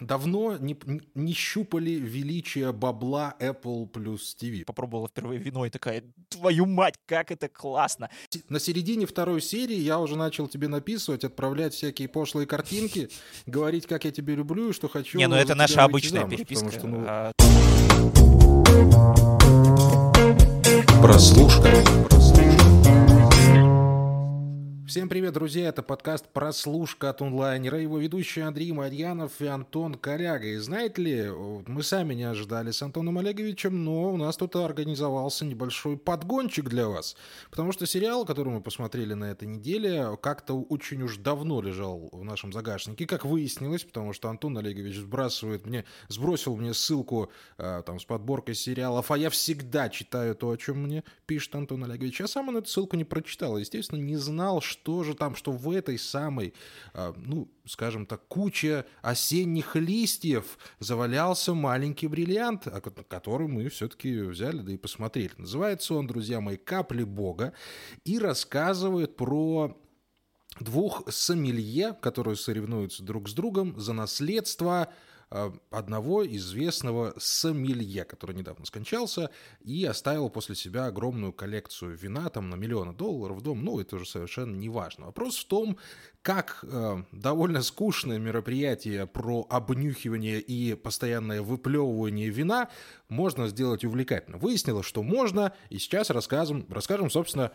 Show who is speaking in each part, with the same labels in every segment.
Speaker 1: давно не, не щупали величие бабла Apple плюс TV.
Speaker 2: Попробовала впервые вино и такая, твою мать, как это классно.
Speaker 1: На середине второй серии я уже начал тебе написывать, отправлять всякие пошлые картинки, говорить, как я тебя люблю и что хочу.
Speaker 2: Не, ну это наша обычная замуж, переписка. Что, ну... А
Speaker 1: Прослушка. Всем привет, друзья! Это подкаст «Прослушка от онлайнера». Его ведущие Андрей Марьянов и Антон Коляга. И знаете ли, мы сами не ожидали с Антоном Олеговичем, но у нас тут организовался небольшой подгончик для вас. Потому что сериал, который мы посмотрели на этой неделе, как-то очень уж давно лежал в нашем загашнике, как выяснилось, потому что Антон Олегович сбрасывает мне, сбросил мне ссылку э, там с подборкой сериалов, а я всегда читаю то, о чем мне пишет Антон Олегович. Я сам он эту ссылку не прочитал, естественно, не знал, что что же там, что в этой самой, а, ну, скажем так, куче осенних листьев завалялся маленький бриллиант, который мы все-таки взяли, да и посмотрели. Называется он, друзья мои, «Капли Бога» и рассказывает про двух сомелье, которые соревнуются друг с другом за наследство Э, одного известного сомелье, который недавно скончался и оставил после себя огромную коллекцию вина, там на миллионы долларов в дом, ну, это уже совершенно не важно. Вопрос в том, как э, довольно скучное мероприятие про обнюхивание и постоянное выплевывание вина можно сделать увлекательно. Выяснилось, что можно, и сейчас расскажем, расскажем собственно,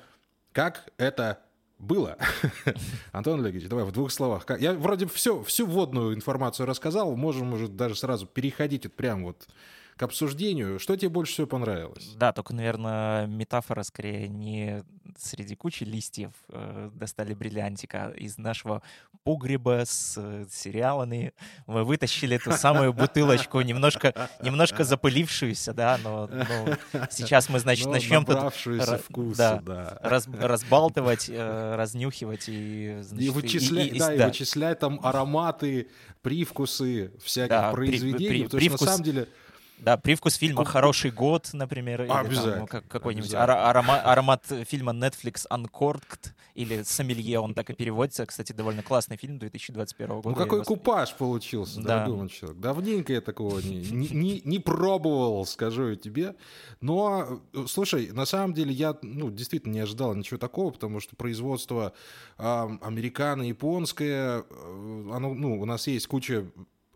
Speaker 1: как это было. Антон Олегович, давай в двух словах. Я вроде все, всю вводную информацию рассказал, можем, может, даже сразу переходить вот прям вот к обсуждению. Что тебе больше всего понравилось?
Speaker 2: Да, только, наверное, метафора скорее не среди кучи листьев э, достали бриллиантика а из нашего погреба с э, сериалами. Мы вытащили эту самую бутылочку, немножко, немножко запылившуюся, да, но, но сейчас мы, значит,
Speaker 1: но
Speaker 2: начнем
Speaker 1: тут вкуса,
Speaker 2: да, да. Раз, разбалтывать, э, разнюхивать и,
Speaker 1: значит, и вычислять, и, и, да, да. и вычислять там ароматы, привкусы всяких да, произведений, при, при, потому привкус... что на самом деле
Speaker 2: да, привкус фильма «Хороший год», например, или там, как, какой-нибудь аромат, аромат фильма Netflix «Uncorked» или «Сомелье», он так и переводится. Кстати, довольно классный фильм 2021 года.
Speaker 1: Ну какой купаж получился, да. дорогой человек. Давненько я такого не, не, не, пробовал, скажу я тебе. Но, слушай, на самом деле я ну, действительно не ожидал ничего такого, потому что производство э, американо-японское, э, оно, ну, у нас есть куча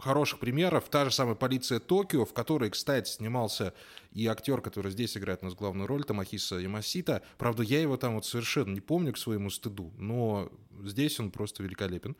Speaker 1: хороших примеров. Та же самая «Полиция Токио», в которой, кстати, снимался и актер, который здесь играет у нас главную роль, Тамахиса Ямасита. Правда, я его там вот совершенно не помню к своему стыду, но здесь он просто великолепен.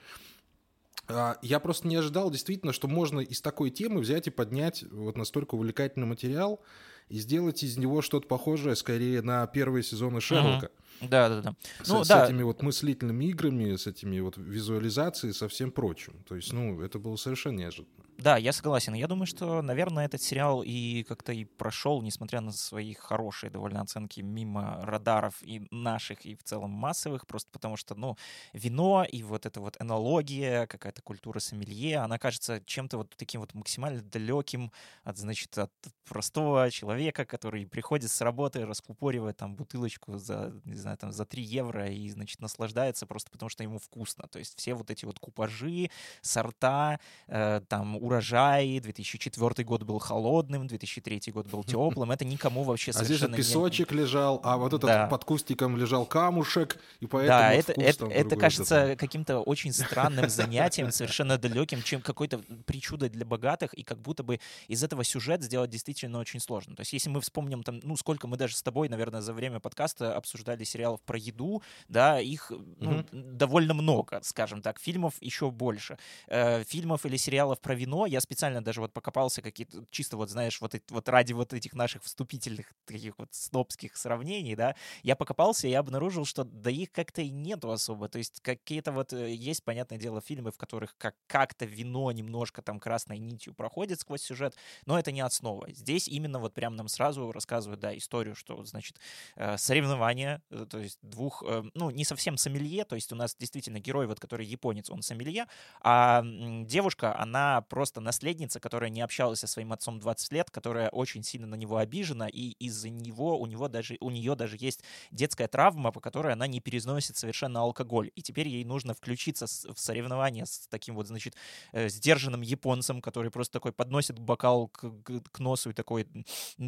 Speaker 1: А, я просто не ожидал действительно, что можно из такой темы взять и поднять вот настолько увлекательный материал и сделать из него что-то похожее скорее на первые сезоны Шерлока. Uh-huh.
Speaker 2: Да, да, да.
Speaker 1: С, ну, с да. этими вот мыслительными играми, с этими вот визуализацией, со всем прочим. То есть, ну, это было совершенно неожиданно.
Speaker 2: Да, я согласен. Я думаю, что, наверное, этот сериал и как-то и прошел, несмотря на свои хорошие довольно оценки мимо радаров и наших, и в целом массовых, просто потому что, ну, вино и вот эта вот энология, какая-то культура сомелье, она кажется чем-то вот таким вот максимально далеким от, значит, от простого человека, который приходит с работы, раскупоривает там бутылочку за, знаю, там за 3 евро и, значит, наслаждается просто потому, что ему вкусно. То есть все вот эти вот купажи, сорта, э, там урожай, 2004 год был холодным, 2003 год был теплым, это никому вообще
Speaker 1: а совершенно... А здесь песочек не... лежал, а вот этот да. под кустиком лежал камушек, и поэтому
Speaker 2: Да, это, это, это кажется каким-то очень странным занятием, совершенно далеким, чем какой-то причудой для богатых, и как будто бы из этого сюжет сделать действительно очень сложно. То есть если мы вспомним там, ну, сколько мы даже с тобой, наверное, за время подкаста обсуждали сериалов про еду, да, их ну, mm-hmm. довольно много, скажем так, фильмов еще больше. Э, фильмов или сериалов про вино я специально даже вот покопался какие-то, чисто вот, знаешь, вот, вот ради вот этих наших вступительных таких вот снобских сравнений, да, я покопался и обнаружил, что да их как-то и нету особо, то есть какие-то вот э, есть, понятное дело, фильмы, в которых как- как-то вино немножко там красной нитью проходит сквозь сюжет, но это не основа. Здесь именно вот прям нам сразу рассказывают, да, историю, что, значит, э, соревнования, то есть двух, ну, не совсем сомелье, то есть у нас действительно герой, вот который японец, он сомелье, а девушка, она просто наследница, которая не общалась со своим отцом 20 лет, которая очень сильно на него обижена, и из-за него у него даже у нее даже есть детская травма, по которой она не переносит совершенно алкоголь, и теперь ей нужно включиться в соревнование с таким вот, значит, э, сдержанным японцем, который просто такой подносит бокал к, к носу и такой,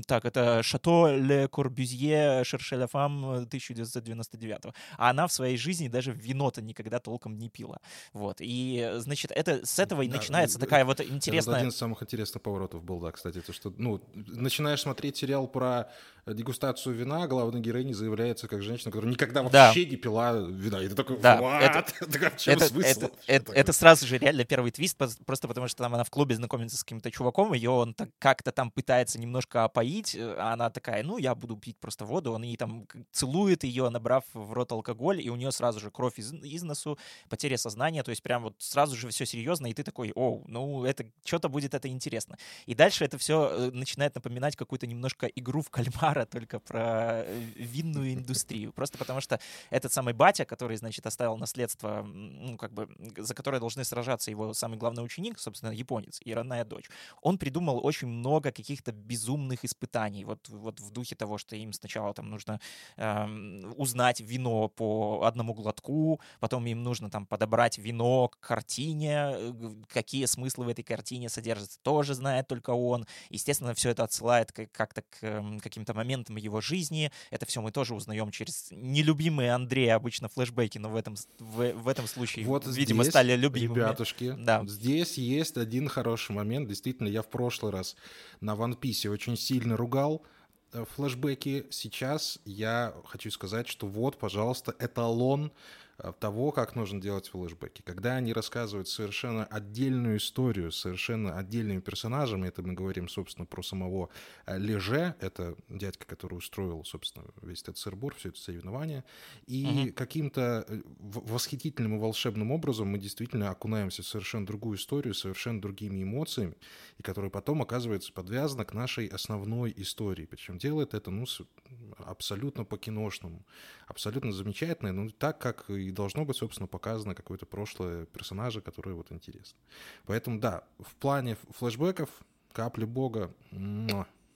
Speaker 2: так, это Шато Ле Корбюзье Шершеля Фам 1999 А она в своей жизни даже вино-то никогда толком не пила. Вот. И, значит, это с этого и да, начинается такая вот интересная... Это
Speaker 1: один из самых интересных поворотов был, да, кстати, то, что, ну, начинаешь смотреть сериал про дегустацию вина, главной героине заявляется как женщина, которая никогда вообще да. не пила вина. И ты такой, да, это,
Speaker 2: это, это, это, это сразу же реально первый твист, просто потому что там она в клубе знакомится с каким-то чуваком, ее он так, как-то там пытается немножко опоить, а она такая, ну, я буду пить просто воду, он ей там целует ее, набрав в рот алкоголь, и у нее сразу же кровь из, из носу, потеря сознания, то есть прям вот сразу же все серьезно, и ты такой, о, ну, это что-то будет это интересно. И дальше это все э, начинает напоминать какую-то немножко игру в кальмара, только про э, винную индустрию. Просто потому что этот самый батя, который, значит, оставил наследство, ну, как бы, за которое должны сражаться его самый главный ученик, собственно, японец и родная дочь, он придумал очень много каких-то безумных испытаний. Вот, вот в духе того, что им сначала там нужно э, узнать вино по одному глотку, потом им нужно там подобрать вино к картине, э, какие смыслы в этой картине содержатся, тоже знает только он. Естественно, все это отсылает как-то к эм, каким-то моментам его жизни. Это все мы тоже узнаем через нелюбимые Андрея обычно флешбеки, но в этом, в, в этом случае, вот видимо, здесь, стали любимыми.
Speaker 1: Ребятушки, да. здесь есть один хороший момент. Действительно, я в прошлый раз на One Piece очень сильно ругал флешбеки. Сейчас я хочу сказать, что вот, пожалуйста, эталон Э, того, как нужно делать флешбеки. Когда они рассказывают совершенно отдельную историю, совершенно отдельными персонажами, это мы говорим, собственно, про самого э, Леже, это дядька, который устроил, собственно, весь этот сырбор, все это соревнование, и угу. каким-то э, восхитительным и волшебным образом мы действительно окунаемся в совершенно другую историю, совершенно другими эмоциями, и которая потом оказывается подвязана к нашей основной истории. Причем делает это, ну, абсолютно по-киношному, абсолютно замечательно, ну, так, как и должно быть, собственно, показано какое-то прошлое персонажа, которое вот интересно. Поэтому, да, в плане флешбеков «Капли Бога»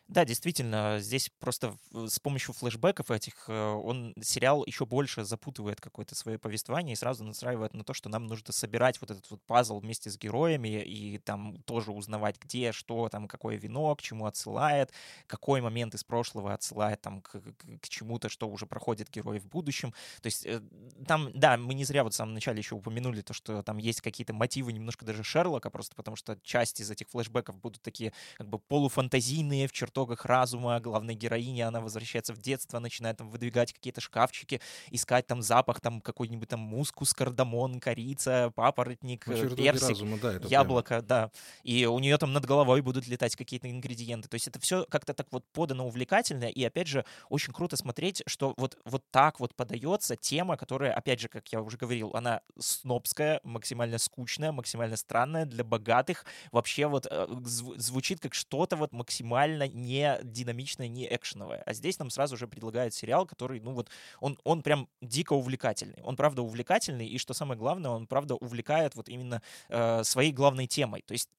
Speaker 2: Да, действительно, здесь просто с помощью флешбеков этих э, он сериал еще больше запутывает какое-то свое повествование и сразу настраивает на то, что нам нужно собирать вот этот вот пазл вместе с героями и там тоже узнавать, где, что, там, какое вино, к чему отсылает, какой момент из прошлого отсылает там к, к, к чему-то, что уже проходит герой в будущем. То есть э, там, да, мы не зря вот в самом начале еще упомянули то, что там есть какие-то мотивы немножко даже Шерлока, просто потому что часть из этих флешбеков будут такие как бы полуфантазийные в черту чертогах разума главной героини, она возвращается в детство, начинает там выдвигать какие-то шкафчики, искать там запах, там какой-нибудь там мускус, кардамон, корица, папоротник, ну, персик, разума, да, яблоко, прямо. да. И у нее там над головой будут летать какие-то ингредиенты. То есть это все как-то так вот подано увлекательно, и опять же, очень круто смотреть, что вот, вот так вот подается тема, которая, опять же, как я уже говорил, она снобская, максимально скучная, максимально странная, для богатых, вообще вот э, звучит как что-то вот максимально не динамичная, не экшеновая. А здесь нам сразу же предлагают сериал, который, ну вот, он, он прям дико увлекательный. Он, правда, увлекательный, и что самое главное, он, правда, увлекает вот именно э, своей главной темой. То есть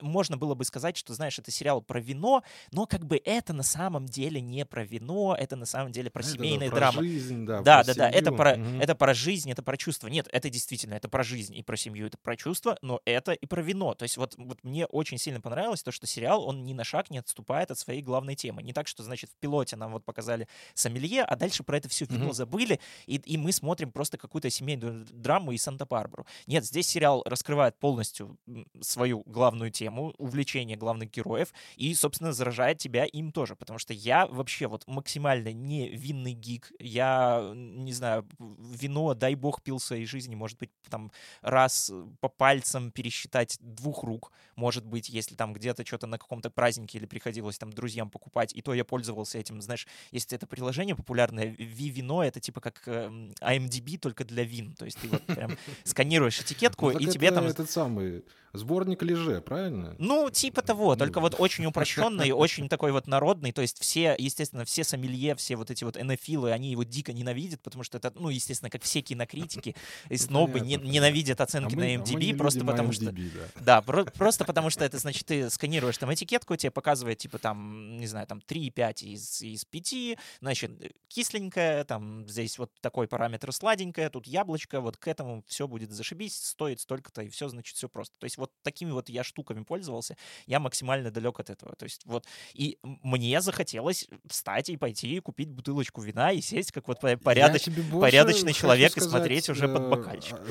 Speaker 2: можно было бы сказать, что, знаешь, это сериал про вино, но как бы это на самом деле не про вино, это на самом деле про семейные
Speaker 1: да,
Speaker 2: драмы.
Speaker 1: Про жизнь, да,
Speaker 2: да, да, да, это про, угу. это про жизнь, это про чувства. Нет, это действительно, это про жизнь и про семью, это про чувства, но это и про вино. То есть вот, вот мне очень сильно понравилось то, что сериал, он ни на шаг не отступает от своей главной темы. Не так, что, значит, в пилоте нам вот показали сомелье, а дальше про это все вино mm-hmm. забыли, и, и мы смотрим просто какую-то семейную драму из Санта-Барбару. Нет, здесь сериал раскрывает полностью свою главную тему, увлечение главных героев, и, собственно, заражает тебя им тоже, потому что я вообще вот максимально не винный гик, я, не знаю, вино, дай бог, пил в своей жизни, может быть, там раз по пальцам пересчитать двух рук, может быть, если там где-то что-то на каком-то празднике или приходилось там друзьям покупать, и то я пользовался этим, знаешь, есть это приложение популярное, Ви-вино, это типа как IMDb, эм, только для вин, то есть ты вот прям сканируешь этикетку,
Speaker 1: ну,
Speaker 2: и тебе там...
Speaker 1: этот самый Сборник леже, правильно?
Speaker 2: Ну, типа того, ну, только вот очень упрощенный, очень такой вот народный, то есть все, естественно, все сомелье, все вот эти вот энофилы, они его дико ненавидят, потому что это, ну, естественно, как все кинокритики и ну, снобы не, ненавидят оценки а на MDB, а просто потому что... Да, просто потому что это, значит, ты сканируешь там этикетку, тебе показывает, типа, там, не знаю, там 3,5 из, из 5, значит, кисленькая, там, здесь вот такой параметр сладенькая, тут яблочко, вот к этому все будет зашибись, стоит столько-то, и все, значит, все просто. То есть вот такими вот я штуками пользовался, я максимально далек от этого. То есть вот, и мне захотелось встать и пойти и купить бутылочку вина и сесть как вот порядоч... порядочный человек сказать, и смотреть уже под э, бокальчик.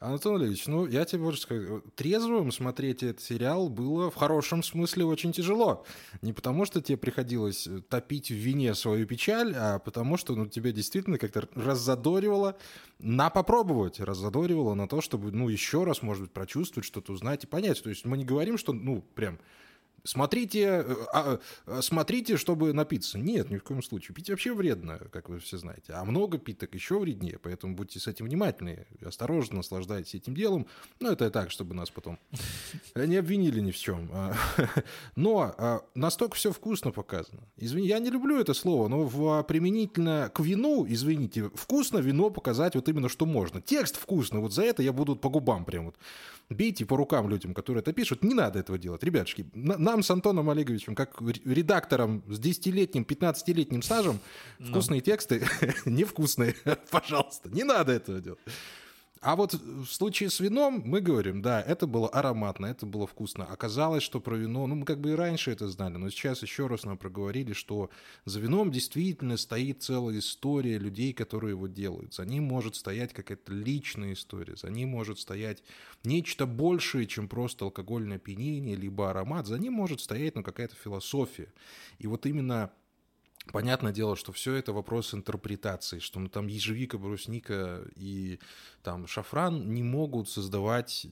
Speaker 1: Антон Ильич, ну, я тебе больше скажу, трезвым смотреть этот сериал было в хорошем смысле очень тяжело. Не потому, что тебе приходилось э, топить в вине свою печаль, а потому, что ну, тебя действительно как-то раззадоривало на попробовать, раззадоривало на то, чтобы, ну, еще раз, может быть, прочувствовать что-то, узнать и понять. То есть мы не говорим, что, ну, прям Смотрите, э, а, а, смотрите, чтобы напиться. Нет, ни в коем случае. Пить вообще вредно, как вы все знаете. А много пить так еще вреднее. Поэтому будьте с этим внимательны. Осторожно наслаждайтесь этим делом. Но это так, чтобы нас потом не обвинили ни в чем. А, но настолько все вкусно показано. Извини, я не люблю это слово, но в, применительно к вину, извините, вкусно вино показать вот именно что можно. Текст вкусно, вот за это я буду по губам прям вот. Бейте по рукам людям, которые это пишут. Не надо этого делать. Ребятушки, нам с Антоном Олеговичем, как редактором с 10-летним, 15-летним стажем, вкусные тексты невкусные. Пожалуйста, не надо этого делать. А вот в случае с вином мы говорим, да, это было ароматно, это было вкусно. Оказалось, что про вино, ну мы как бы и раньше это знали, но сейчас еще раз нам проговорили, что за вином действительно стоит целая история людей, которые его делают. За ним может стоять какая-то личная история, за ним может стоять нечто большее, чем просто алкогольное опьянение, либо аромат. За ним может стоять ну, какая-то философия. И вот именно Понятное дело, что все это вопрос интерпретации, что ну, там ежевика, брусника и там шафран не могут создавать,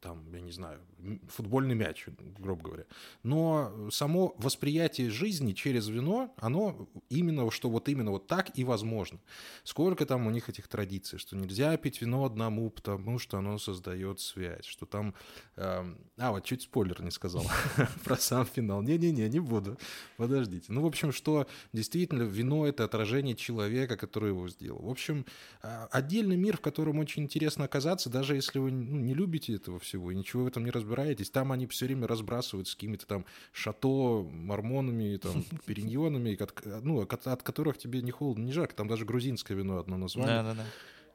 Speaker 1: там, я не знаю, футбольный мяч, грубо говоря. Но само восприятие жизни через вино, оно именно, что вот именно вот так и возможно. Сколько там у них этих традиций, что нельзя пить вино одному, потому что оно создает связь, что там... Э, а, вот чуть спойлер не сказал про сам финал. Не-не-не, не буду. Подождите. Ну, в общем, что действительно вино — это отражение человека, который его сделал. В общем, а, отдельный мир, в котором очень интересно оказаться, даже если вы ну, не любите этого всего и ничего в этом не разбираетесь. Там они все время разбрасывают с какими-то там шато, мормонами, там, периньонами, ну, от, от которых тебе не холодно, не жарко. Там даже грузинское вино одно название. Да, да, да.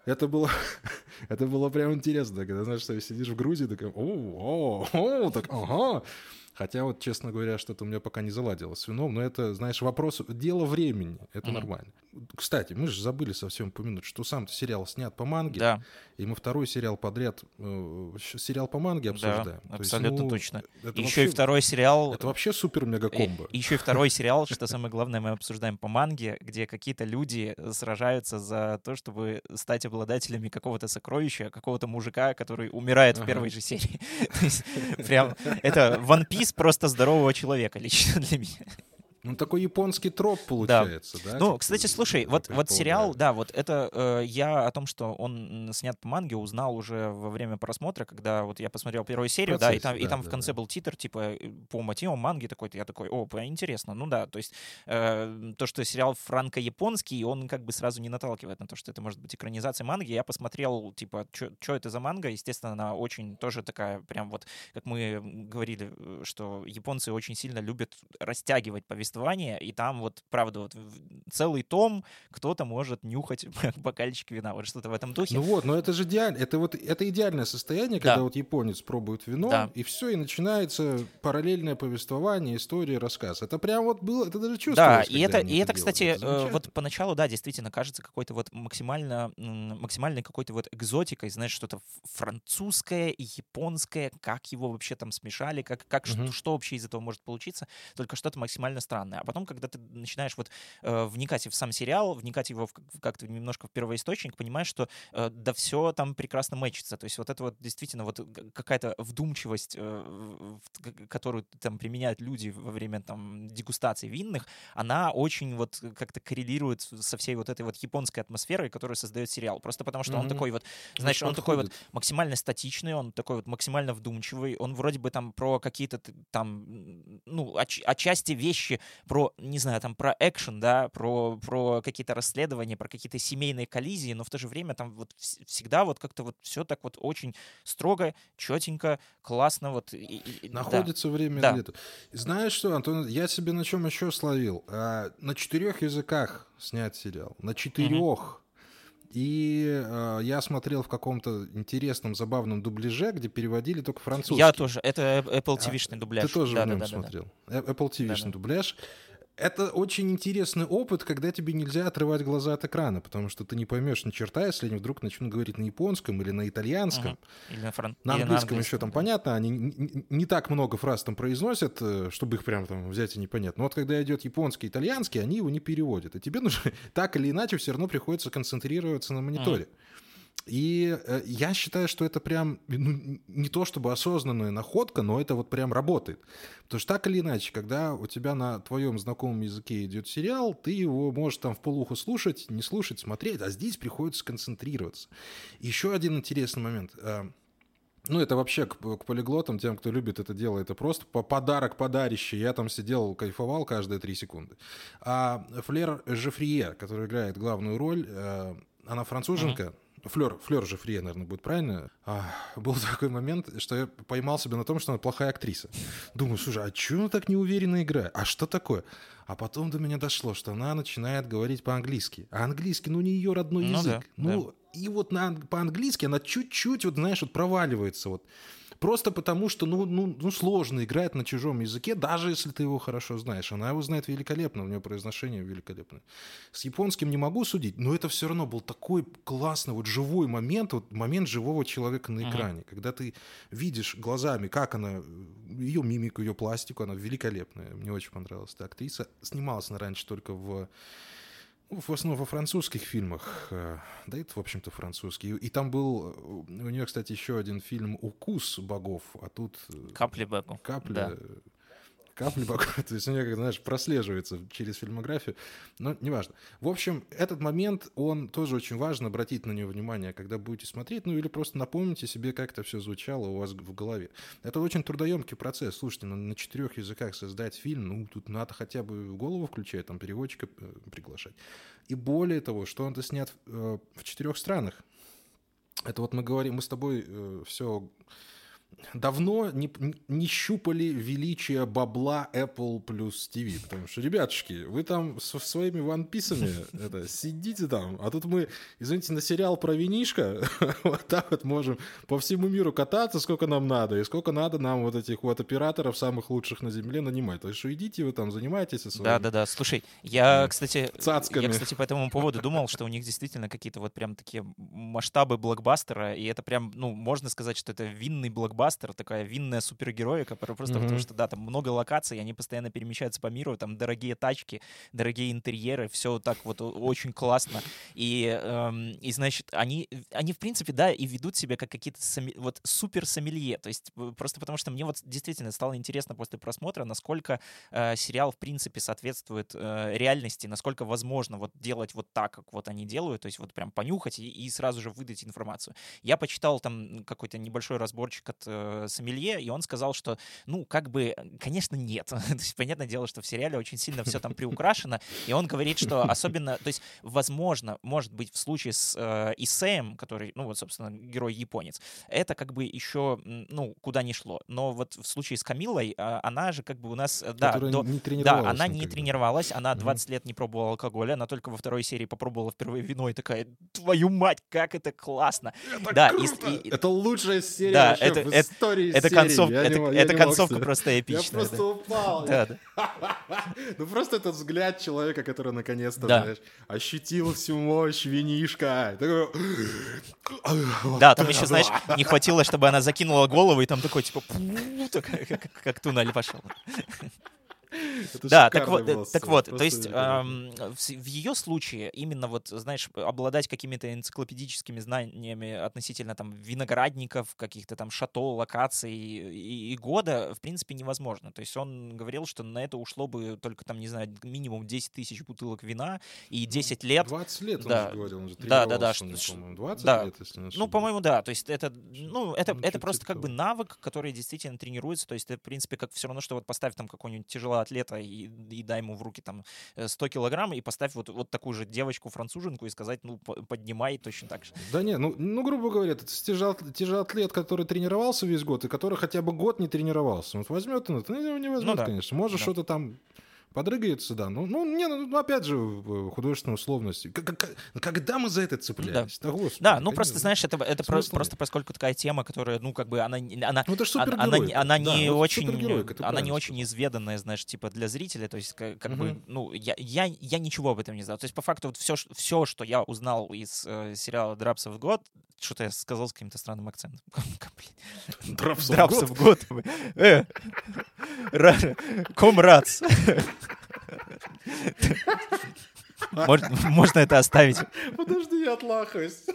Speaker 1: Это было, это было прям интересно, когда, знаешь, что сидишь в Грузии, такой, о, о, о, так, ага. Хотя вот, честно говоря, что-то у меня пока не заладилось с вином, но это, знаешь, вопрос, дело времени, это mm-hmm. нормально. Кстати, мы же забыли совсем упомянуть, что сам сериал снят по манге, да. и мы второй сериал подряд, э, сериал по манге обсуждаем.
Speaker 2: Да, абсолютно есть, ну, точно. Еще вообще, и второй сериал...
Speaker 1: Это вообще супер-мега-комбо.
Speaker 2: И, еще и второй сериал, что самое главное, мы обсуждаем по манге, где какие-то люди сражаются за то, чтобы стать обладателями какого-то сокровища, какого-то мужика, который умирает в первой же серии. Прям это One Piece просто здорового человека лично для меня.
Speaker 1: Ну, такой японский троп получается, да?
Speaker 2: да? Ну, кстати, слушай, вот, вот сериал, да, вот это э, я о том, что он снят по манге, узнал уже во время просмотра, когда вот я посмотрел первую серию, Процессе, да, и там, да, и там да, в конце да. был титр, типа, э, по мотивам манги такой-то, я такой, о, интересно, ну да, то есть э, то, что сериал франко-японский, он как бы сразу не наталкивает на то, что это может быть экранизация манги, я посмотрел, типа, что это за манга, естественно, она очень тоже такая, прям вот, как мы говорили, э, что японцы очень сильно любят растягивать повествование повествование, и там вот, правда, вот целый том кто-то может нюхать бокальчик вина, вот что-то в этом духе.
Speaker 1: Ну вот, но это же идеально, это вот это идеальное состояние, когда да. вот японец пробует вино, да. и все, и начинается параллельное повествование, история, рассказ. Это прям вот было, это даже чувствовалось.
Speaker 2: Да, и это, и это, кстати, это вот поначалу, да, действительно кажется какой-то вот максимально, максимальной какой-то вот экзотикой, знаешь, что-то французское, японское, как его вообще там смешали, как, как угу. что, что вообще из этого может получиться, только что-то максимально странное странное. А потом, когда ты начинаешь вот э, вникать в сам сериал, вникать его в, как-то немножко в первоисточник, понимаешь, что э, да все там прекрасно мэчится. То есть вот это вот действительно вот какая-то вдумчивость, э, которую там применяют люди во время там дегустации винных, она очень вот как-то коррелирует со всей вот этой вот японской атмосферой, которую создает сериал. Просто потому что mm-hmm. он такой вот, знаешь, он такой вот максимально статичный, он такой вот максимально вдумчивый, он вроде бы там про какие-то там, ну, отч- отчасти вещи, про, не знаю, там про экшен, да, про, про какие-то расследования, про какие-то семейные коллизии, но в то же время там вот всегда вот как-то вот все так вот очень строго, четенько, классно вот. И,
Speaker 1: и, Находится да. время да. где-то. Знаешь что, Антон, я себе на чем еще словил? А, на четырех языках снять сериал. На четырех. Угу. И э, я смотрел в каком-то интересном, забавном дубляже, где переводили только французский.
Speaker 2: Я тоже. Это Apple TV-шный а, дубляж.
Speaker 1: Ты тоже да, в нем да, смотрел. Да, да. Apple TV-шный да, дубляж это очень интересный опыт, когда тебе нельзя отрывать глаза от экрана, потому что ты не поймешь ни черта, если они вдруг начнут говорить на японском или на итальянском. Угу. Или на, фран... на, английском на английском еще там понятно, они не, не так много фраз там произносят, э, чтобы их прям там взять и не понять. Но вот когда идет японский, итальянский, они его не переводят. И тебе нужно так или иначе все равно приходится концентрироваться на мониторе. Угу. И э, я считаю, что это прям ну, не то чтобы осознанная находка, но это вот прям работает. Потому что так или иначе, когда у тебя на твоем знакомом языке идет сериал, ты его можешь там в полуху слушать, не слушать, смотреть, а здесь приходится концентрироваться. Еще один интересный момент. Э, ну, это вообще к, к полиглотам, тем, кто любит это дело, это просто по подарок подарище. Я там сидел, кайфовал каждые три секунды. А Флер Жефрие, который играет главную роль, э, она француженка, uh-huh Флер, Флер же Фрия, наверное, будет правильно. А, был такой момент, что я поймал себя на том, что она плохая актриса. Думаю, слушай, а чего она так неуверенно играет? А что такое? А потом до меня дошло, что она начинает говорить по-английски. А английский, ну, не ее родной ну, язык. Да, ну, да. и вот на, по-английски она чуть-чуть, вот, знаешь, вот проваливается. Вот. Просто потому, что, ну, ну, ну, сложно играть на чужом языке, даже если ты его хорошо знаешь. Она его знает великолепно, у нее произношение великолепное. С японским не могу судить, но это все равно был такой классный, вот живой момент, вот момент живого человека на экране, uh-huh. когда ты видишь глазами, как она, ее мимику, ее пластику, она великолепная. Мне очень понравилась эта актриса. Снималась она раньше только в в основном во французских фильмах, э, да это, в общем-то, французский. И там был, э, у нее, кстати, еще один фильм «Укус богов», а тут...
Speaker 2: Э, «Капли богов».
Speaker 1: «Капли», да капли богов. То есть у нее, как знаешь, прослеживается через фильмографию. Но неважно. В общем, этот момент, он тоже очень важно обратить на него внимание, когда будете смотреть, ну или просто напомните себе, как это все звучало у вас в голове. Это очень трудоемкий процесс. Слушайте, на, на четырех языках создать фильм, ну тут надо хотя бы голову включать, там переводчика э, приглашать. И более того, что он-то снят э, в четырех странах. Это вот мы говорим, мы с тобой э, все давно не, не щупали величие бабла Apple плюс TV. Потому что, ребятушки, вы там со своими ванписами это, сидите там, а тут мы, извините, на сериал про винишко вот так вот можем по всему миру кататься, сколько нам надо, и сколько надо нам вот этих вот операторов самых лучших на Земле нанимать. То есть что идите вы там, занимайтесь своим...
Speaker 2: Да-да-да, слушай, я, кстати, цацками. я, кстати, по этому поводу думал, что у них действительно какие-то вот прям такие масштабы блокбастера, и это прям, ну, можно сказать, что это винный блокбастер, блокбастер, такая винная супергероика, просто mm-hmm. потому что, да, там много локаций, они постоянно перемещаются по миру, там дорогие тачки, дорогие интерьеры, все так вот очень классно. И, эм, и значит, они, они, в принципе, да, и ведут себя как какие-то сами, вот супер сомелье. То есть просто потому что мне вот действительно стало интересно после просмотра, насколько э, сериал, в принципе, соответствует э, реальности, насколько возможно вот делать вот так, как вот они делают, то есть вот прям понюхать и, и сразу же выдать информацию. Я почитал там какой-то небольшой разборчик от э, сомелье, и он сказал, что, ну, как бы, конечно, нет. то есть, понятное дело, что в сериале очень сильно все там приукрашено, и он говорит, что особенно, то есть, возможно, может быть, в случае с э, Исеем, который, ну, вот, собственно, герой-японец, это как бы еще, ну, куда ни шло. Но вот в случае с Камилой, э, она же как бы у нас, э, да, до,
Speaker 1: не
Speaker 2: да, она не тренировалась, она 20 mm-hmm. лет не пробовала алкоголя, она только во второй серии попробовала впервые вино и такая, твою мать, как это классно.
Speaker 1: Это да, круто! И, и, это лучшая серия да, вообще это, в истории
Speaker 2: это, концов, это, не, это концовка мог... просто эпичная.
Speaker 1: Я просто да. упал. Да, да. ну просто этот взгляд человека, который наконец-то, да. знаешь, ощутил всю мощь винишка.
Speaker 2: Да, там еще, знаешь, не хватило, чтобы она закинула голову, и там такой, типа, как, как, как туннель пошел. Да, так вот, э, так вот, то есть в ее случае именно вот, знаешь, обладать какими-то энциклопедическими знаниями относительно там виноградников, каких-то там шато, локаций и года, в принципе, невозможно. То есть он говорил, что на это ушло бы только там, не знаю, минимум 10 тысяч бутылок вина и 10 лет.
Speaker 1: 20 лет, он же говорил, он же
Speaker 2: да, да, да,
Speaker 1: что, по-моему, 20
Speaker 2: да.
Speaker 1: лет, если не
Speaker 2: Ну, по-моему, да. То есть это, ну, это,
Speaker 1: Ну,
Speaker 2: это просто как бы навык, который действительно тренируется. То есть это, в принципе, как все равно, что вот поставь там тяжелоатлета и, и дай ему в руки там э, 100 килограмм и поставь вот, вот такую же девочку-француженку и сказать, ну, по- поднимай точно так же.
Speaker 1: Да не, ну, ну грубо говоря, это тяжело- тяжелоатлет, который тренировался весь год, и который хотя бы год не тренировался. Вот возьмет он это, ну, не возьмет,
Speaker 2: да.
Speaker 1: конечно. Может,
Speaker 2: Да.
Speaker 1: что-то там подрыгается, да. Ну, ну, не, ну, опять же, в-. К- к- когда мы за это цеплялись? Да, господи,
Speaker 2: Да, ну
Speaker 1: конечно.
Speaker 2: просто, знаешь, это, это про- просто
Speaker 1: нет.
Speaker 2: поскольку такая тема, которая, ну, как бы, она, она,
Speaker 1: Ну, это
Speaker 2: она, она, не- она
Speaker 1: Да,
Speaker 2: не
Speaker 1: вот
Speaker 2: очень, она не очень изведанная, знаешь, типа для зрителя, то есть как, как бы,
Speaker 1: Мгм.
Speaker 2: ну я, я, я ничего об этом не знал, то есть по факту вот все, все, что я узнал из э, сериала Drops of God, что-то я сказал с каким-то странным акцентом,
Speaker 1: Drops God?
Speaker 2: of God. Э, ра- Комрадс. Мож- Можно это оставить.
Speaker 1: Подожди, я отлахаюсь.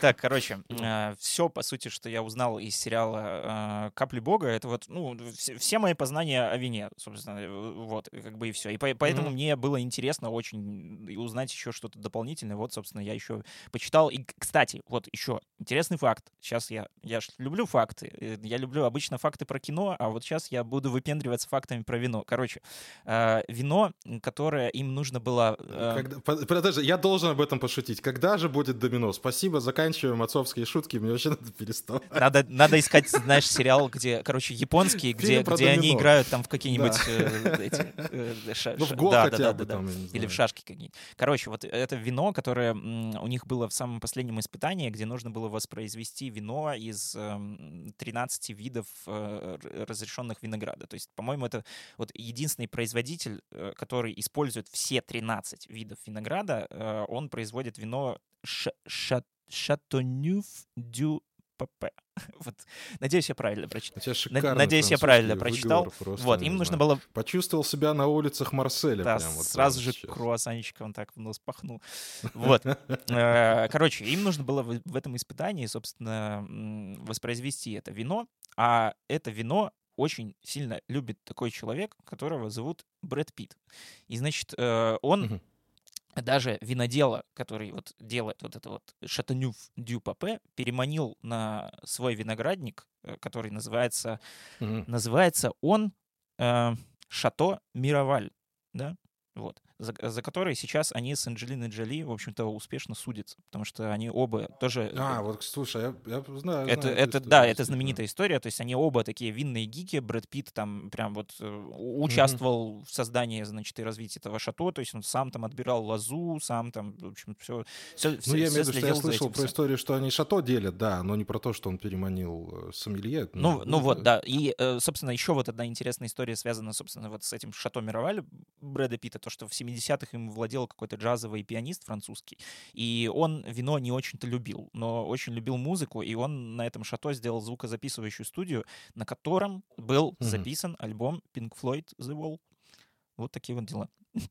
Speaker 2: Так, короче, все, по сути, что я узнал из сериала э, «Капли Бога», это вот, ну, все, все мои познания о вине, собственно, э, вот, как бы и все. И по- поэтому мне было интересно очень узнать еще что-то дополнительное. Вот, собственно, я еще почитал. И, кстати, вот еще интересный факт. Сейчас я, я люблю факты. э, Я люблю обычно факты про кино, а вот сейчас я буду выпендриваться фактами про вино. Короче, э, вино, которое им нужно было... э,
Speaker 1: Когда- под- Подожди, я должен об этом пошутить. Когда же будет домино? Спасибо, заканчиваем отцовские шутки, мне вообще надо переставать.
Speaker 2: Надо, надо искать, знаешь, сериал, где, короче, японский, где, где они играют там в какие-нибудь
Speaker 1: Да.
Speaker 2: э, эти, э, ша-
Speaker 1: Ну, в
Speaker 2: ша-
Speaker 1: го
Speaker 2: да,
Speaker 1: хотя
Speaker 2: да,
Speaker 1: бы там,
Speaker 2: Или в шашки какие-нибудь. Короче, вот это вино, которое у них было в самом последнем испытании, где нужно было воспроизвести вино из эм, 13 видов э, разрешенных винограда. То есть, по-моему, это вот единственный производитель, который использует все 13 видов винограда, он производит вино Ша- Ша- Du Pape. Вот, надеюсь, я правильно прочитал. Надеюсь, я правильно прочитал. Вот, им нужно было
Speaker 1: Почувствовал себя на улицах Марселя
Speaker 2: да,
Speaker 1: прям вот
Speaker 2: сразу же
Speaker 1: сейчас.
Speaker 2: круассанчиком так в нос пахнул. Вот. Э, Короче, им нужно было в этом испытании, собственно, воспроизвести это вино, а это вино очень сильно любит такой человек, которого зовут Брэд Питт. И, значит, э, он. Даже винодела, который вот делает вот это вот Шатанюф Дю Папе, переманил на свой виноградник, э, который называется
Speaker 1: Мгм.
Speaker 2: Называется он э, Шато Мироваль, да, вот, за, за который сейчас они с Анджелиной Джоли, в общем-то, успешно судятся, потому что они оба тоже...
Speaker 1: А, вот, слушай, я, я знаю.
Speaker 2: это,
Speaker 1: знаю
Speaker 2: это, да, это знаменитая история, то есть они оба такие винные гики, Брэд Питт там прям вот э, участвовал в создании, значит, и развитии этого шато, то есть он сам там отбирал лозу, сам там, в общем, все, все,
Speaker 1: Ну, я имею в виду, что я слышал про историю, что они шато делят, да, но не про то, что он переманил э, сомелье.
Speaker 2: Ну, ну вот, да. И, э, собственно, еще вот одна интересная история связана, собственно, вот с этим Шато Мироваль Брэда Питта, то, что в 70-х им владел какой-то джазовый пианист французский, и он вино не очень-то любил, но очень любил музыку, и он на этом Шато сделал звукозаписывающую студию, на котором был записан альбом Pink Floyd The Wall. Вот такие вот дела.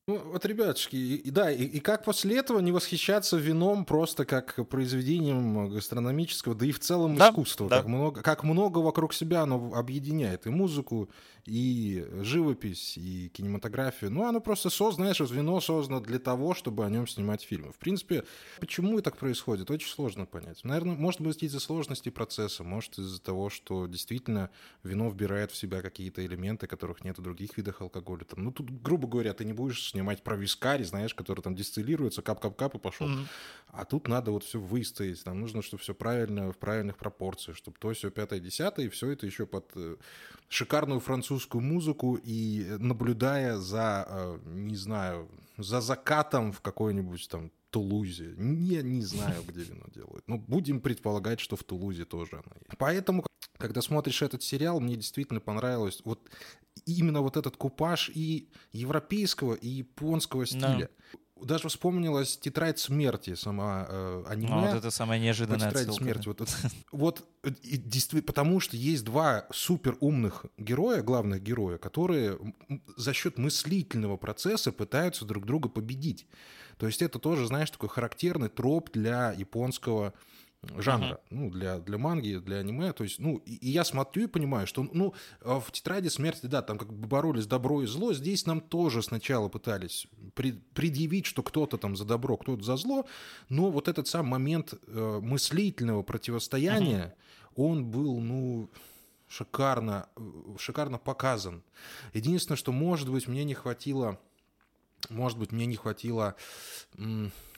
Speaker 1: Ну, вот, ребятушки, и, да, и, и как после этого не восхищаться вином просто как произведением гастрономического, да и в целом
Speaker 2: Да,
Speaker 1: искусства,
Speaker 2: да.
Speaker 1: как, много, как много вокруг себя оно объединяет и музыку, и живопись, и кинематографию. Ну, оно просто создано, знаешь, вино создано для того, чтобы о нем снимать фильмы. В принципе, почему так происходит, очень сложно понять. Наверное, может быть, из-за сложности процесса, может, из-за того, что действительно вино вбирает в себя какие-то элементы, которых нет в других видах алкоголя. Там, ну, тут, грубо говоря, ты не будешь снимать про вискарь, знаешь, который там дистиллируется, кап-кап-кап и пошел.
Speaker 2: Мгм.
Speaker 1: А тут надо вот все выстоять, нам нужно, чтобы все правильно, в правильных пропорциях, чтобы то, все пятое, десятое, и все это еще под э, шикарную французскую музыку и э, наблюдая за, э, не знаю, за закатом в какой-нибудь там Тулузе. Не, не знаю, где вино делают. Но будем предполагать, что в Тулузе тоже оно есть. Поэтому, когда смотришь этот сериал, мне действительно понравилось вот именно вот этот купаж и европейского, и японского стиля. даже вспомнилась «Тетрадь смерти» сама э, аниме.
Speaker 2: Ну, вот это самая неожиданная
Speaker 1: «Тетрадь
Speaker 2: отсылка.
Speaker 1: смерти». Вот, вот и, действительно, потому что есть два супер умных героя, главных героя, которые за счет мыслительного процесса пытаются друг друга победить. То есть это тоже, знаешь, такой характерный троп для японского жанра, uh-huh. ну, для, для манги, для аниме, то есть, ну, и, и я смотрю и понимаю, что, ну, а в «Тетради смерти», да, там как бы боролись добро и зло, здесь нам тоже сначала пытались пред, предъявить, что кто-то там за добро, кто-то за зло, но вот этот сам момент э, мыслительного противостояния, uh-huh. он был, ну, шикарно, э, шикарно показан. Единственное, что, может быть, мне не хватило может быть, мне не хватило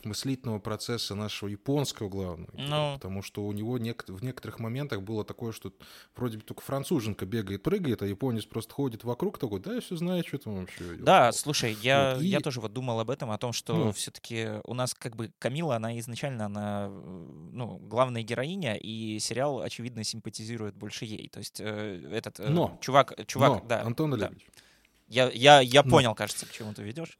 Speaker 1: мыслительного процесса нашего японского главного, ну... потому что у него нек- в некоторых моментах было такое, что вроде бы только француженка бегает, прыгает, а японец просто ходит вокруг такой, да, я все знаю, что там вообще.
Speaker 2: Да, вот. слушай, я, вот, и... я тоже вот думал об этом, о том, что ну. все-таки у нас как бы Камила, она изначально, она, ну, главная героиня, и сериал, очевидно, симпатизирует больше ей. То есть э, этот э, Но. чувак, чувак,
Speaker 1: Но,
Speaker 2: да.
Speaker 1: Антон Олегович. Да.
Speaker 2: Я, я, я понял, кажется, к чему ты ведешь.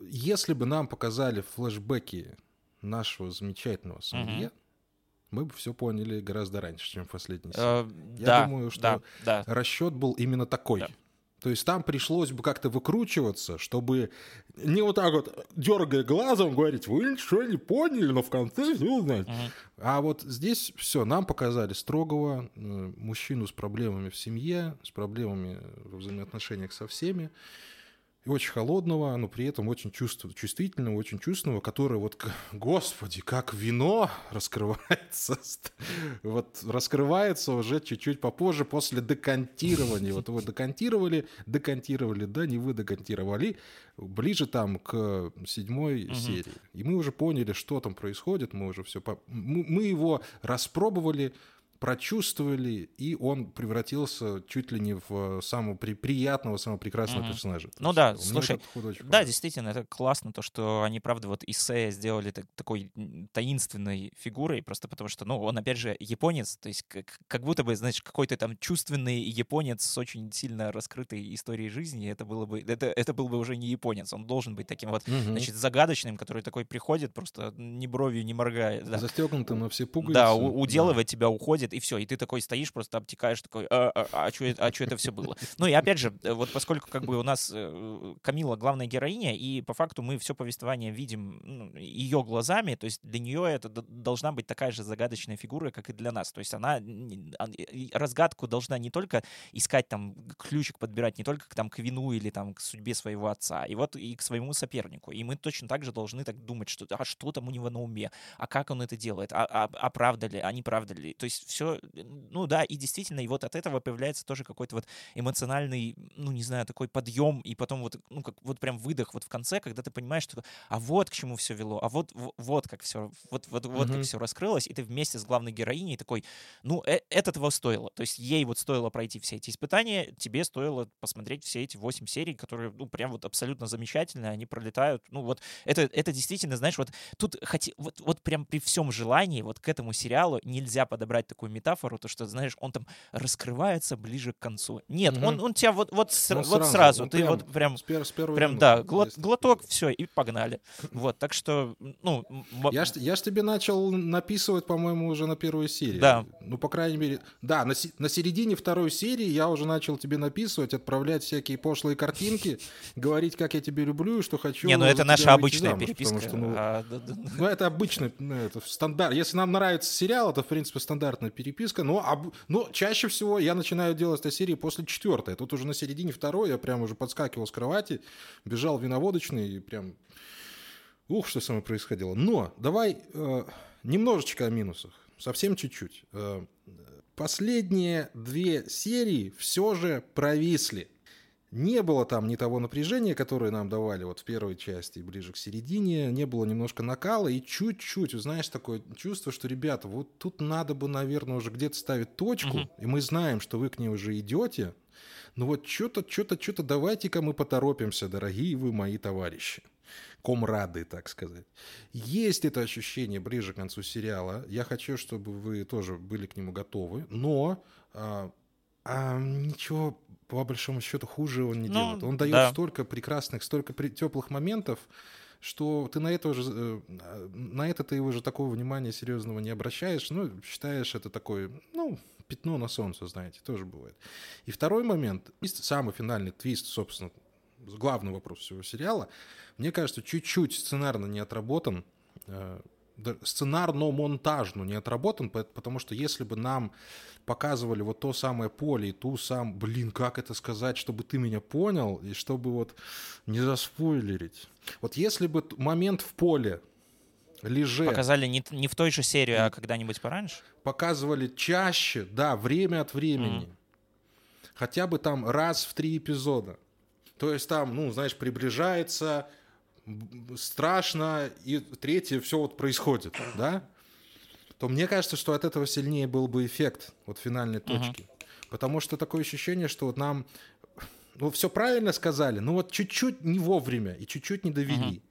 Speaker 1: Э, если бы нам показали флешбеки нашего замечательного сомелье, угу. мы бы все поняли гораздо раньше, чем в последней серии. Э, Я да, думаю, что да, да. расчет был именно такой. Да. То есть там пришлось бы как-то выкручиваться, чтобы не вот так вот дергая глазом говорить, вы ничего не поняли, но в конце все узнаете. Uh-huh. А вот здесь все, нам показали строгого э, мужчину с проблемами в семье, с проблемами в взаимоотношениях со всеми и очень холодного, но при этом очень чувств, чувствительного, очень чувственного, которое вот, господи, как вино раскрывается, вот раскрывается уже чуть-чуть попозже после декантирования. Вот его декантировали, декантировали, да, не вы декантировали, ближе там к седьмой угу. серии. И мы уже поняли, что там происходит, мы уже все... Мы его распробовали, прочувствовали, и он превратился чуть ли не в самого при, приятного, самого прекрасного mm-hmm. персонажа. То
Speaker 2: ну да, слушай, да, действительно, это классно, то, что они, правда, вот Исея сделали так, такой таинственной фигурой, просто потому что, ну, он, опять же, японец, то есть как, как будто бы, знаешь, какой-то там чувственный японец с очень сильно раскрытой историей жизни, это было бы, это, это был бы уже не японец, он должен быть таким вот, mm-hmm. значит, загадочным, который такой приходит, просто ни бровью не моргает. Да.
Speaker 1: Застегнутым на все пуговицы.
Speaker 2: Да, уделывает да. тебя, уходит, и все, и ты такой стоишь, просто обтекаешь, такой, а, а, а, а что это все было? Ну и опять же, э, вот поскольку как бы у нас э, Камила главная героиня, и по факту мы все повествование видим ну, ее глазами, то есть для нее это должна быть такая же загадочная фигура, как и для нас. То есть она разгадку должна не только искать там ключик подбирать, не только там к вину или там к судьбе своего отца, и вот и к своему сопернику. И мы точно так же должны так думать, что а что там у него на уме, а как он это делает, а, а, а правда ли, а не правда ли. То есть все ну да, и действительно, и вот от этого появляется тоже какой-то вот эмоциональный, ну не знаю, такой подъем, и потом вот, ну как вот прям выдох вот в конце, когда ты понимаешь, что а вот к чему все вело, а вот вот как все, вот вот вот mm-hmm. как все раскрылось, и ты вместе с главной героиней такой, ну э- это того стоило, то есть ей вот стоило пройти все эти испытания, тебе стоило посмотреть все эти восемь серий, которые, ну прям вот абсолютно замечательные, они пролетают, ну вот это это действительно, знаешь, вот тут хоть вот вот прям при всем желании вот к этому сериалу нельзя подобрать такую метафору метафору, то что, знаешь, он там раскрывается ближе к концу. Нет, угу. он, он тебя вот, вот, с, вот сразу, сразу ты прям, вот прям, с, пер, с прям минуты, да, глот, глоток, все, и погнали. Вот, так что, ну...
Speaker 1: Я ж, я ж тебе начал написывать, по-моему, уже на первой серии.
Speaker 2: Да.
Speaker 1: Ну, по крайней мере, да, на, на середине второй серии я уже начал тебе написывать, отправлять всякие пошлые картинки, говорить, как я тебя люблю и что хочу.
Speaker 2: Не, ну это наша обычная замуж, переписка.
Speaker 1: Что, ну, а, да, да. ну, это обычный, ну, это стандарт. Если нам нравится сериал, это, в принципе, стандартная переписка но, об, но чаще всего я начинаю делать этой серии после четвертой. Тут уже на середине второй я прям уже подскакивал с кровати, бежал виноводочный и прям... Ух, что со мной происходило. Но давай э, немножечко о минусах, совсем чуть-чуть. Э, последние две серии все же провисли не было там ни того напряжения, которое нам давали вот в первой части, ближе к середине, не было немножко накала и чуть-чуть, знаешь, такое чувство, что, ребята, вот тут надо бы, наверное, уже где-то ставить точку, угу. и мы знаем, что вы к ней уже идете, но вот что-то, что-то, что-то давайте-ка мы поторопимся, дорогие вы мои товарищи комрады, так сказать. Есть это ощущение ближе к концу сериала. Я хочу, чтобы вы тоже были к нему готовы. Но а, а, ничего по большому счету хуже он не
Speaker 2: Ну,
Speaker 1: делает. Он дает
Speaker 2: да.
Speaker 1: столько прекрасных, столько теплых моментов, что ты на это уже, э, на это ты уже такого внимания серьезного не обращаешь, ну, считаешь это такое, ну, пятно на солнце, знаете, тоже бывает. И второй момент, самый финальный твист, собственно, главный вопрос всего сериала, мне кажется, чуть-чуть сценарно не отработан, э, сценарно-монтажно не отработан, по- потому что если бы нам показывали вот то самое поле и ту сам, блин, как это сказать, чтобы ты меня понял и чтобы вот не заспойлерить. Вот если бы момент в поле леже
Speaker 2: Показали не, не в той же серии, а когда-нибудь пораньше.
Speaker 1: показывали чаще, да, время от времени. Хотя бы там раз в три эпизода. То есть там, ну, знаешь, приближается, страшно, и третье все вот происходит, да? То мне кажется, что от этого сильнее был бы эффект вот финальной точки. Потому что такое ощущение, что вот нам, ну, все правильно сказали, но вот чуть-чуть не вовремя и чуть-чуть не довели.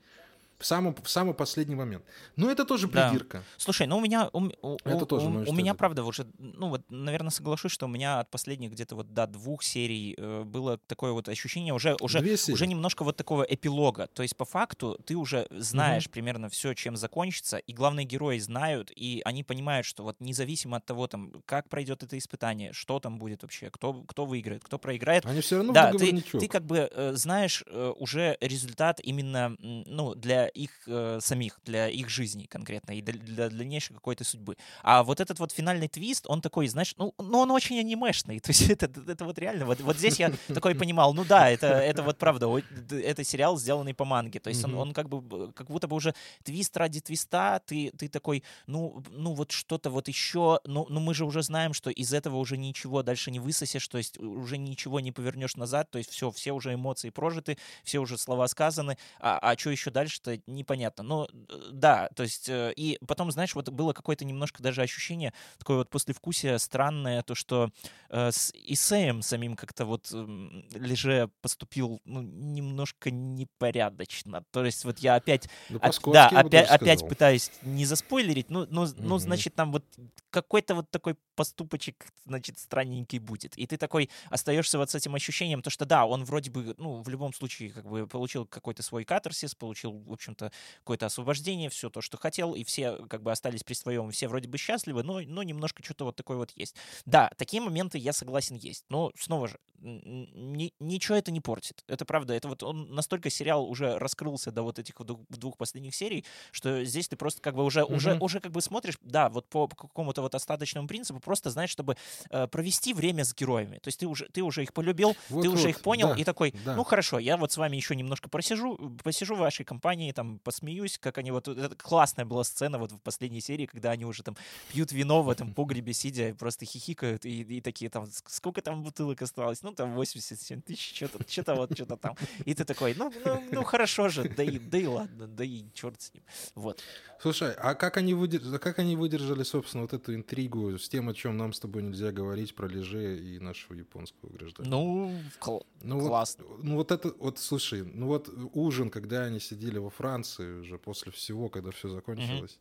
Speaker 1: В, самом, в самый последний момент. Но это тоже
Speaker 2: Да.
Speaker 1: придирка.
Speaker 2: Слушай, ну у меня, у, у-
Speaker 1: Это
Speaker 2: у-
Speaker 1: тоже
Speaker 2: у-
Speaker 1: мое
Speaker 2: у меня правда уже, ну вот, наверное, соглашусь, что у меня от последних где-то вот до двух серий э, было такое вот ощущение уже, уже, уже немножко вот такого эпилога. То есть по факту ты уже знаешь примерно все, чем закончится, и главные герои знают, и они понимают, что вот независимо от того, там, как пройдет это испытание, что там будет вообще, кто, кто выиграет, кто проиграет,
Speaker 1: Они все равно
Speaker 2: да, ты, ты как бы э, знаешь э, уже результат именно ну, для их э, самих, для их жизни конкретно и для, для дальнейшей какой-то судьбы. А вот этот вот финальный твист, он такой, знаешь, ну, ну он очень анимешный. То есть это, это вот реально, вот, вот здесь я такой понимал, ну да, это, это вот правда, это сериал, сделанный по манге. То есть он, он как бы, как будто бы уже твист ради твиста, ты, ты такой, ну, ну вот что-то вот еще, ну, ну мы же уже знаем, что из этого уже ничего дальше не высосешь, то есть уже ничего не повернешь назад, то есть все, все уже эмоции прожиты, все уже слова сказаны, а, а что еще дальше-то непонятно. Но э, да, то есть э, и потом, знаешь, вот было какое-то немножко даже ощущение, такое вот послевкусие странное, то, что э, с Исеем самим как-то вот Леже поступил ну, немножко непорядочно. То есть вот я опять
Speaker 1: Ну, по-скотски
Speaker 2: да, опять, опять пытаюсь не заспойлерить, ну, ну, ну,
Speaker 1: Мгм.
Speaker 2: значит, там вот какой-то вот такой поступочек, значит, странненький будет. И ты такой остаешься вот с этим ощущением, то, что да, он вроде бы, ну, в любом случае, как бы получил какой-то свой катарсис, получил, в общем-то, какое-то освобождение, все то, что хотел, и все как бы остались при своем, все вроде бы счастливы, но, но немножко что-то вот такое вот есть. Да, такие моменты, я согласен, есть. Но, снова же, ни- ничего это не портит. Это правда. Это вот он настолько сериал уже раскрылся до вот этих вот двух, двух последних серий, что здесь ты просто как бы уже, уже,
Speaker 1: Мгм.
Speaker 2: уже как бы смотришь, да, вот по, по какому-то вот остаточному принципу, просто, знаешь, чтобы э, провести время с героями. То есть ты уже, ты уже их полюбил, ты уже
Speaker 1: Вот-вот,
Speaker 2: их понял,
Speaker 1: да,
Speaker 2: и такой,
Speaker 1: да.
Speaker 2: ну хорошо, я вот с вами еще немножко просижу, посижу в вашей компании, там, посмеюсь, как они вот... Это классная была сцена вот в последней серии, когда они уже там пьют вино в этом погребе, сидя, просто хихикают, и, и такие там, «Ск- сколько там бутылок осталось? Ну, там 87 тысяч, что-то, что-то вот, что-то там. И ты такой, ну, ну, ну хорошо же, да и, да и ладно, да и черт с ним. Вот.
Speaker 1: Слушай, а как они, выдержали, как они выдержали, собственно, вот эту интригу с тем, о чем нам с тобой нельзя говорить, про леже и нашего японского гражданина?
Speaker 2: Ну, кл-
Speaker 1: Ну
Speaker 2: классно.
Speaker 1: Вот, ну вот это, вот слушай, ну вот ужин, когда они сидели во Франции уже после всего, когда все закончилось.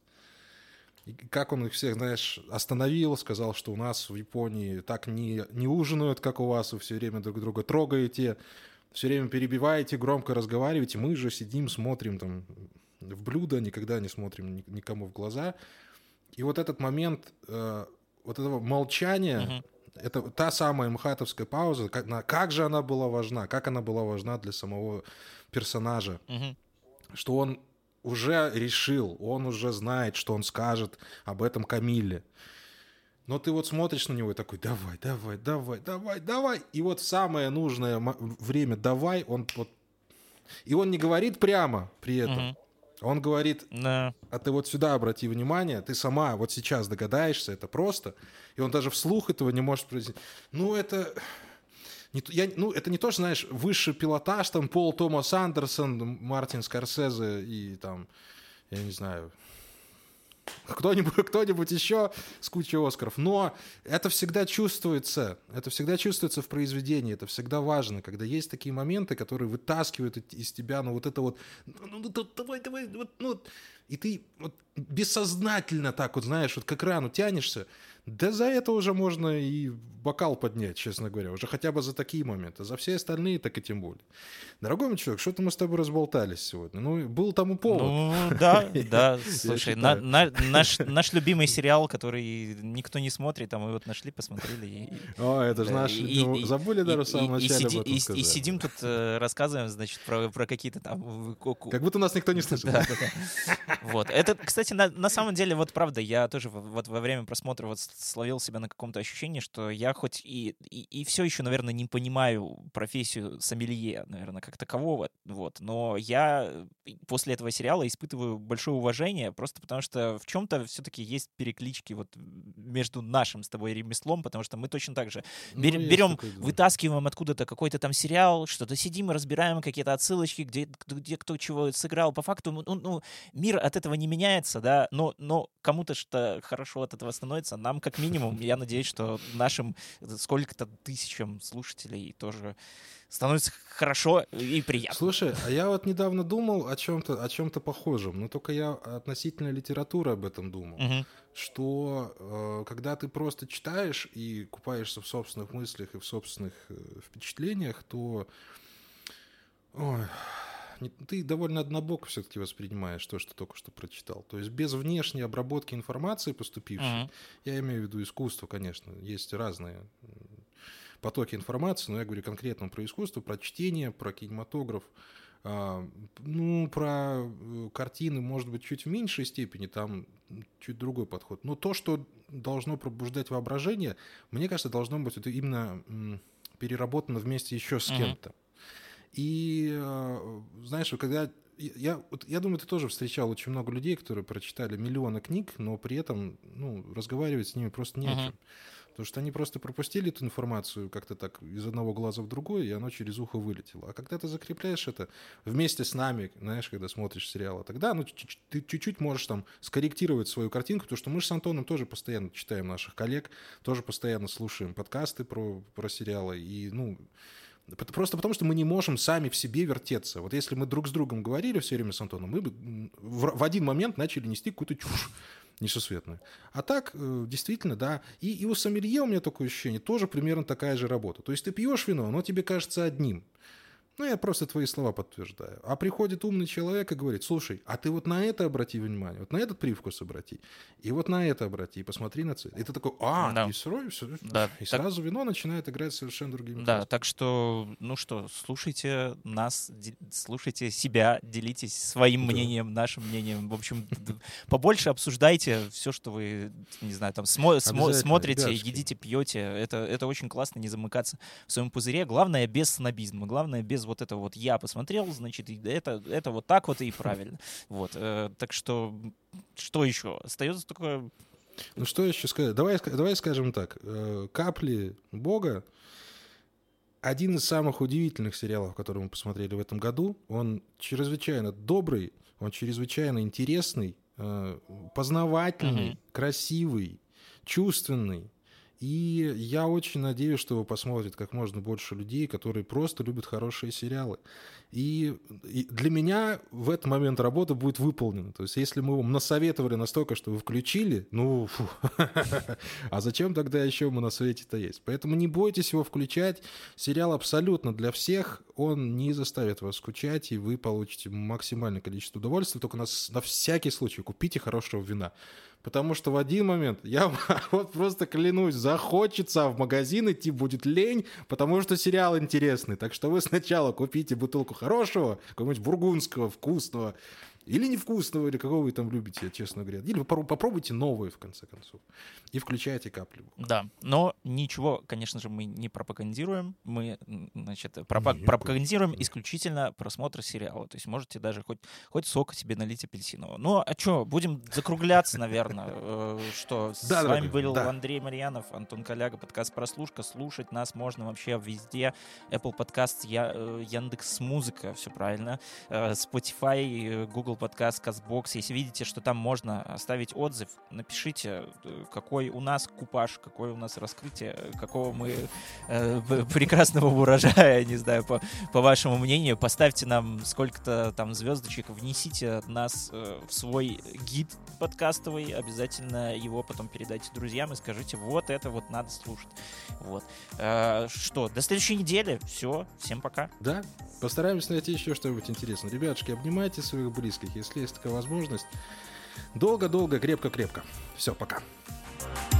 Speaker 1: И как он их всех, знаешь, остановил, сказал, что у нас в Японии так не, не ужинают, как у вас, вы все время друг друга трогаете, все время перебиваете, громко разговариваете, мы же сидим, смотрим там в блюдо, никогда не смотрим ни- никому в глаза. И вот этот момент э, вот этого молчания,
Speaker 2: Мгм.
Speaker 1: это та самая мхатовская пауза, как, на- как же она была важна, как она была важна для самого персонажа,
Speaker 2: Мгм.
Speaker 1: Что он уже решил, он уже знает, что он скажет об этом Камиле. Но ты вот смотришь на него и такой, давай, давай, давай, давай, давай. И вот самое нужное время давай, он вот... И он не говорит прямо при этом.
Speaker 2: Мгм.
Speaker 1: Он говорит,
Speaker 2: Да.
Speaker 1: а ты вот сюда обрати внимание, ты сама вот сейчас догадаешься, это просто. И он даже вслух этого не может произнести. Ну, это... Не, я, ну, это не то, что, знаешь, высший пилотаж, там, Пол Томас Андерсон, Мартин Скорсезе и там, я не знаю, кто-нибудь, кто-нибудь еще с кучей Оскаров. Но это всегда чувствуется, это всегда чувствуется в произведении, это всегда важно, когда есть такие моменты, которые вытаскивают из тебя, ну, вот это вот, ну, ну, да- давай, давай, вот, ну, и ты вот бессознательно так вот, знаешь, вот к экрану тянешься, да за это уже можно и бокал поднять, честно говоря, уже хотя бы за такие моменты. За все остальные так и тем более. Дорогой мой человек, что-то мы с тобой разболтались сегодня. Ну, был тому повод.
Speaker 2: Ну, да, да, слушай, на, на, наш, наш любимый сериал, который никто не смотрит, а мы вот нашли, посмотрели. И,
Speaker 1: О, это же наш, и, ну, забыли даже в самом
Speaker 2: и,
Speaker 1: начале
Speaker 2: и,
Speaker 1: об этом
Speaker 2: и,
Speaker 1: сказать.
Speaker 2: и сидим тут, э, рассказываем, значит, про, про какие-то там...
Speaker 1: Как будто нас никто не слышит.
Speaker 2: Да, да, да. Вот. Это, кстати, на, на самом деле, вот правда, я тоже вот во время просмотра вот словил себя на каком-то ощущении, что я хоть и, и, и все еще, наверное, не понимаю профессию сомелье, наверное, как такового, вот, но я после этого сериала испытываю большое уважение, просто потому что в чем-то все-таки есть переклички вот между нашим с тобой ремеслом, потому что мы точно так же
Speaker 1: Ну,
Speaker 2: бер-
Speaker 1: есть
Speaker 2: берем,
Speaker 1: такое дело.
Speaker 2: вытаскиваем откуда-то какой-то там сериал, что-то сидим и разбираем какие-то отсылочки, где, где кто чего сыграл. По факту, ну, ну, мир от этого не меняется, да, но, но кому-то что хорошо от этого становится. Нам, как минимум, я надеюсь, что нашим сколько-то тысячам слушателей тоже становится хорошо и приятно.
Speaker 1: Слушай, а я вот недавно думал о чем-то о чем-то похожем, но только я относительно литературы об этом думал.
Speaker 2: Мгм.
Speaker 1: что э, когда ты просто читаешь и купаешься в собственных мыслях и в собственных э, впечатлениях, то ой, ты довольно однобоко все-таки воспринимаешь то, что только что прочитал. То есть без внешней обработки информации поступившей,
Speaker 2: Мгм.
Speaker 1: я имею в виду искусство, конечно, есть разные потоки информации, но я говорю конкретно про искусство, про чтение, про кинематограф. А, Ну, про э, картины, может быть, чуть в меньшей степени, там чуть другой подход. Но то, что должно пробуждать воображение, мне кажется, должно быть это именно переработано вместе еще с кем-то. И э, знаешь, когда я, вот я думаю, ты тоже встречал очень много людей, которые прочитали миллионы книг, но при этом ну, разговаривать с ними просто не о
Speaker 2: Мгм.
Speaker 1: чем. Потому что они просто пропустили эту информацию как-то так из одного глаза в другой, и оно через ухо вылетело. А когда ты закрепляешь это вместе с нами, знаешь, когда смотришь сериалы, тогда ну, ты чуть-чуть можешь там скорректировать свою картинку, потому что мы же с Антоном тоже постоянно читаем наших коллег, тоже постоянно слушаем подкасты про, про сериалы, и, ну, Просто потому, что мы не можем сами в себе вертеться. Вот если мы друг с другом говорили все время с Антоном, мы бы в один момент начали нести какую-то чушь несусветную. А так, э, действительно, да. И, и у сомелье у меня такое ощущение, тоже примерно такая же работа. То есть ты пьешь вино, оно тебе кажется одним. Ну, я просто твои слова подтверждаю. А приходит умный человек и говорит, слушай, а ты вот на это обрати внимание, вот на этот привкус обрати, и вот на это обрати, и посмотри на цвет. И ты такой, а,
Speaker 2: Да.
Speaker 1: и, сразу, всё-
Speaker 2: Да,
Speaker 1: и
Speaker 2: так-
Speaker 1: сразу вино начинает играть совершенно другими
Speaker 2: Да,
Speaker 1: красками.
Speaker 2: так что, ну что, слушайте нас, слушайте себя, делитесь своим
Speaker 1: Да.
Speaker 2: мнением, нашим мнением. В общем, побольше обсуждайте все, что вы, не знаю, там смо- смо-
Speaker 1: Обязательно,
Speaker 2: смотрите,
Speaker 1: ребятушки.
Speaker 2: едите, пьете. Это, это очень классно, не замыкаться в своем пузыре. Главное, без снобизма. Главное, без вот этого вот «я посмотрел, значит, это, это вот так вот и правильно». Вот. э, Так что, что еще? Остается только...
Speaker 1: Ну что еще сказать? Давай, давай скажем так. э, «Капли Бога» один из самых удивительных сериалов, которые мы посмотрели в этом году. Он чрезвычайно добрый, он чрезвычайно интересный, э, познавательный, красивый, чувственный. И я очень надеюсь, что его посмотрит как можно больше людей, которые просто любят хорошие сериалы. И, и для меня в этот момент работа будет выполнена. То есть, если мы вам насоветовали настолько, что вы включили, ну, а зачем тогда еще мы на свете-то есть? Поэтому не бойтесь его включать. Сериал абсолютно для всех. Он не заставит вас скучать, и вы получите максимальное количество удовольствия. Только на всякий случай купите хорошего вина. Потому что в один момент, я вот просто клянусь, захочется в магазин идти, будет лень, потому что сериал интересный. Так что вы сначала купите бутылку хорошего, какого-нибудь бургундского, вкусного, или невкусного, или какого вы там любите, честно говоря. Или вы попро- попробуйте новые, в конце концов. И включайте капли.
Speaker 2: Да, но ничего, конечно же, мы не пропагандируем. Мы, значит, пропа-
Speaker 1: Нет,
Speaker 2: пропагандируем
Speaker 1: конечно.
Speaker 2: исключительно просмотр сериала. То есть можете даже хоть, хоть сока себе налить апельсинового. Ну, а что, будем закругляться, наверное. Э, Что, с вами был. Андрей Марьянов, Антон Коляга, подкаст «Прослушка». Слушать нас можно вообще везде. Apple Podcast, э, Яндекс Музыка, все правильно. Э, Spotify, Google Podcast, CastBox. Если видите, что там можно оставить отзыв, напишите, э, какой у нас купаж, какое у нас раскрытие, какого мы э, прекрасного урожая, не знаю, по, по вашему мнению. Поставьте нам сколько-то там звездочек, внесите нас э, в свой гид подкастовый, обязательно его потом передайте друзьям и скажите, вот это вот надо слушать. Вот. Э, что, до следующей недели. Все, всем пока.
Speaker 1: Да, постараемся найти еще что-нибудь интересное. Ребятушки, обнимайте своих близких, если есть такая возможность. Долго-долго, крепко-крепко. Все, пока. Пока.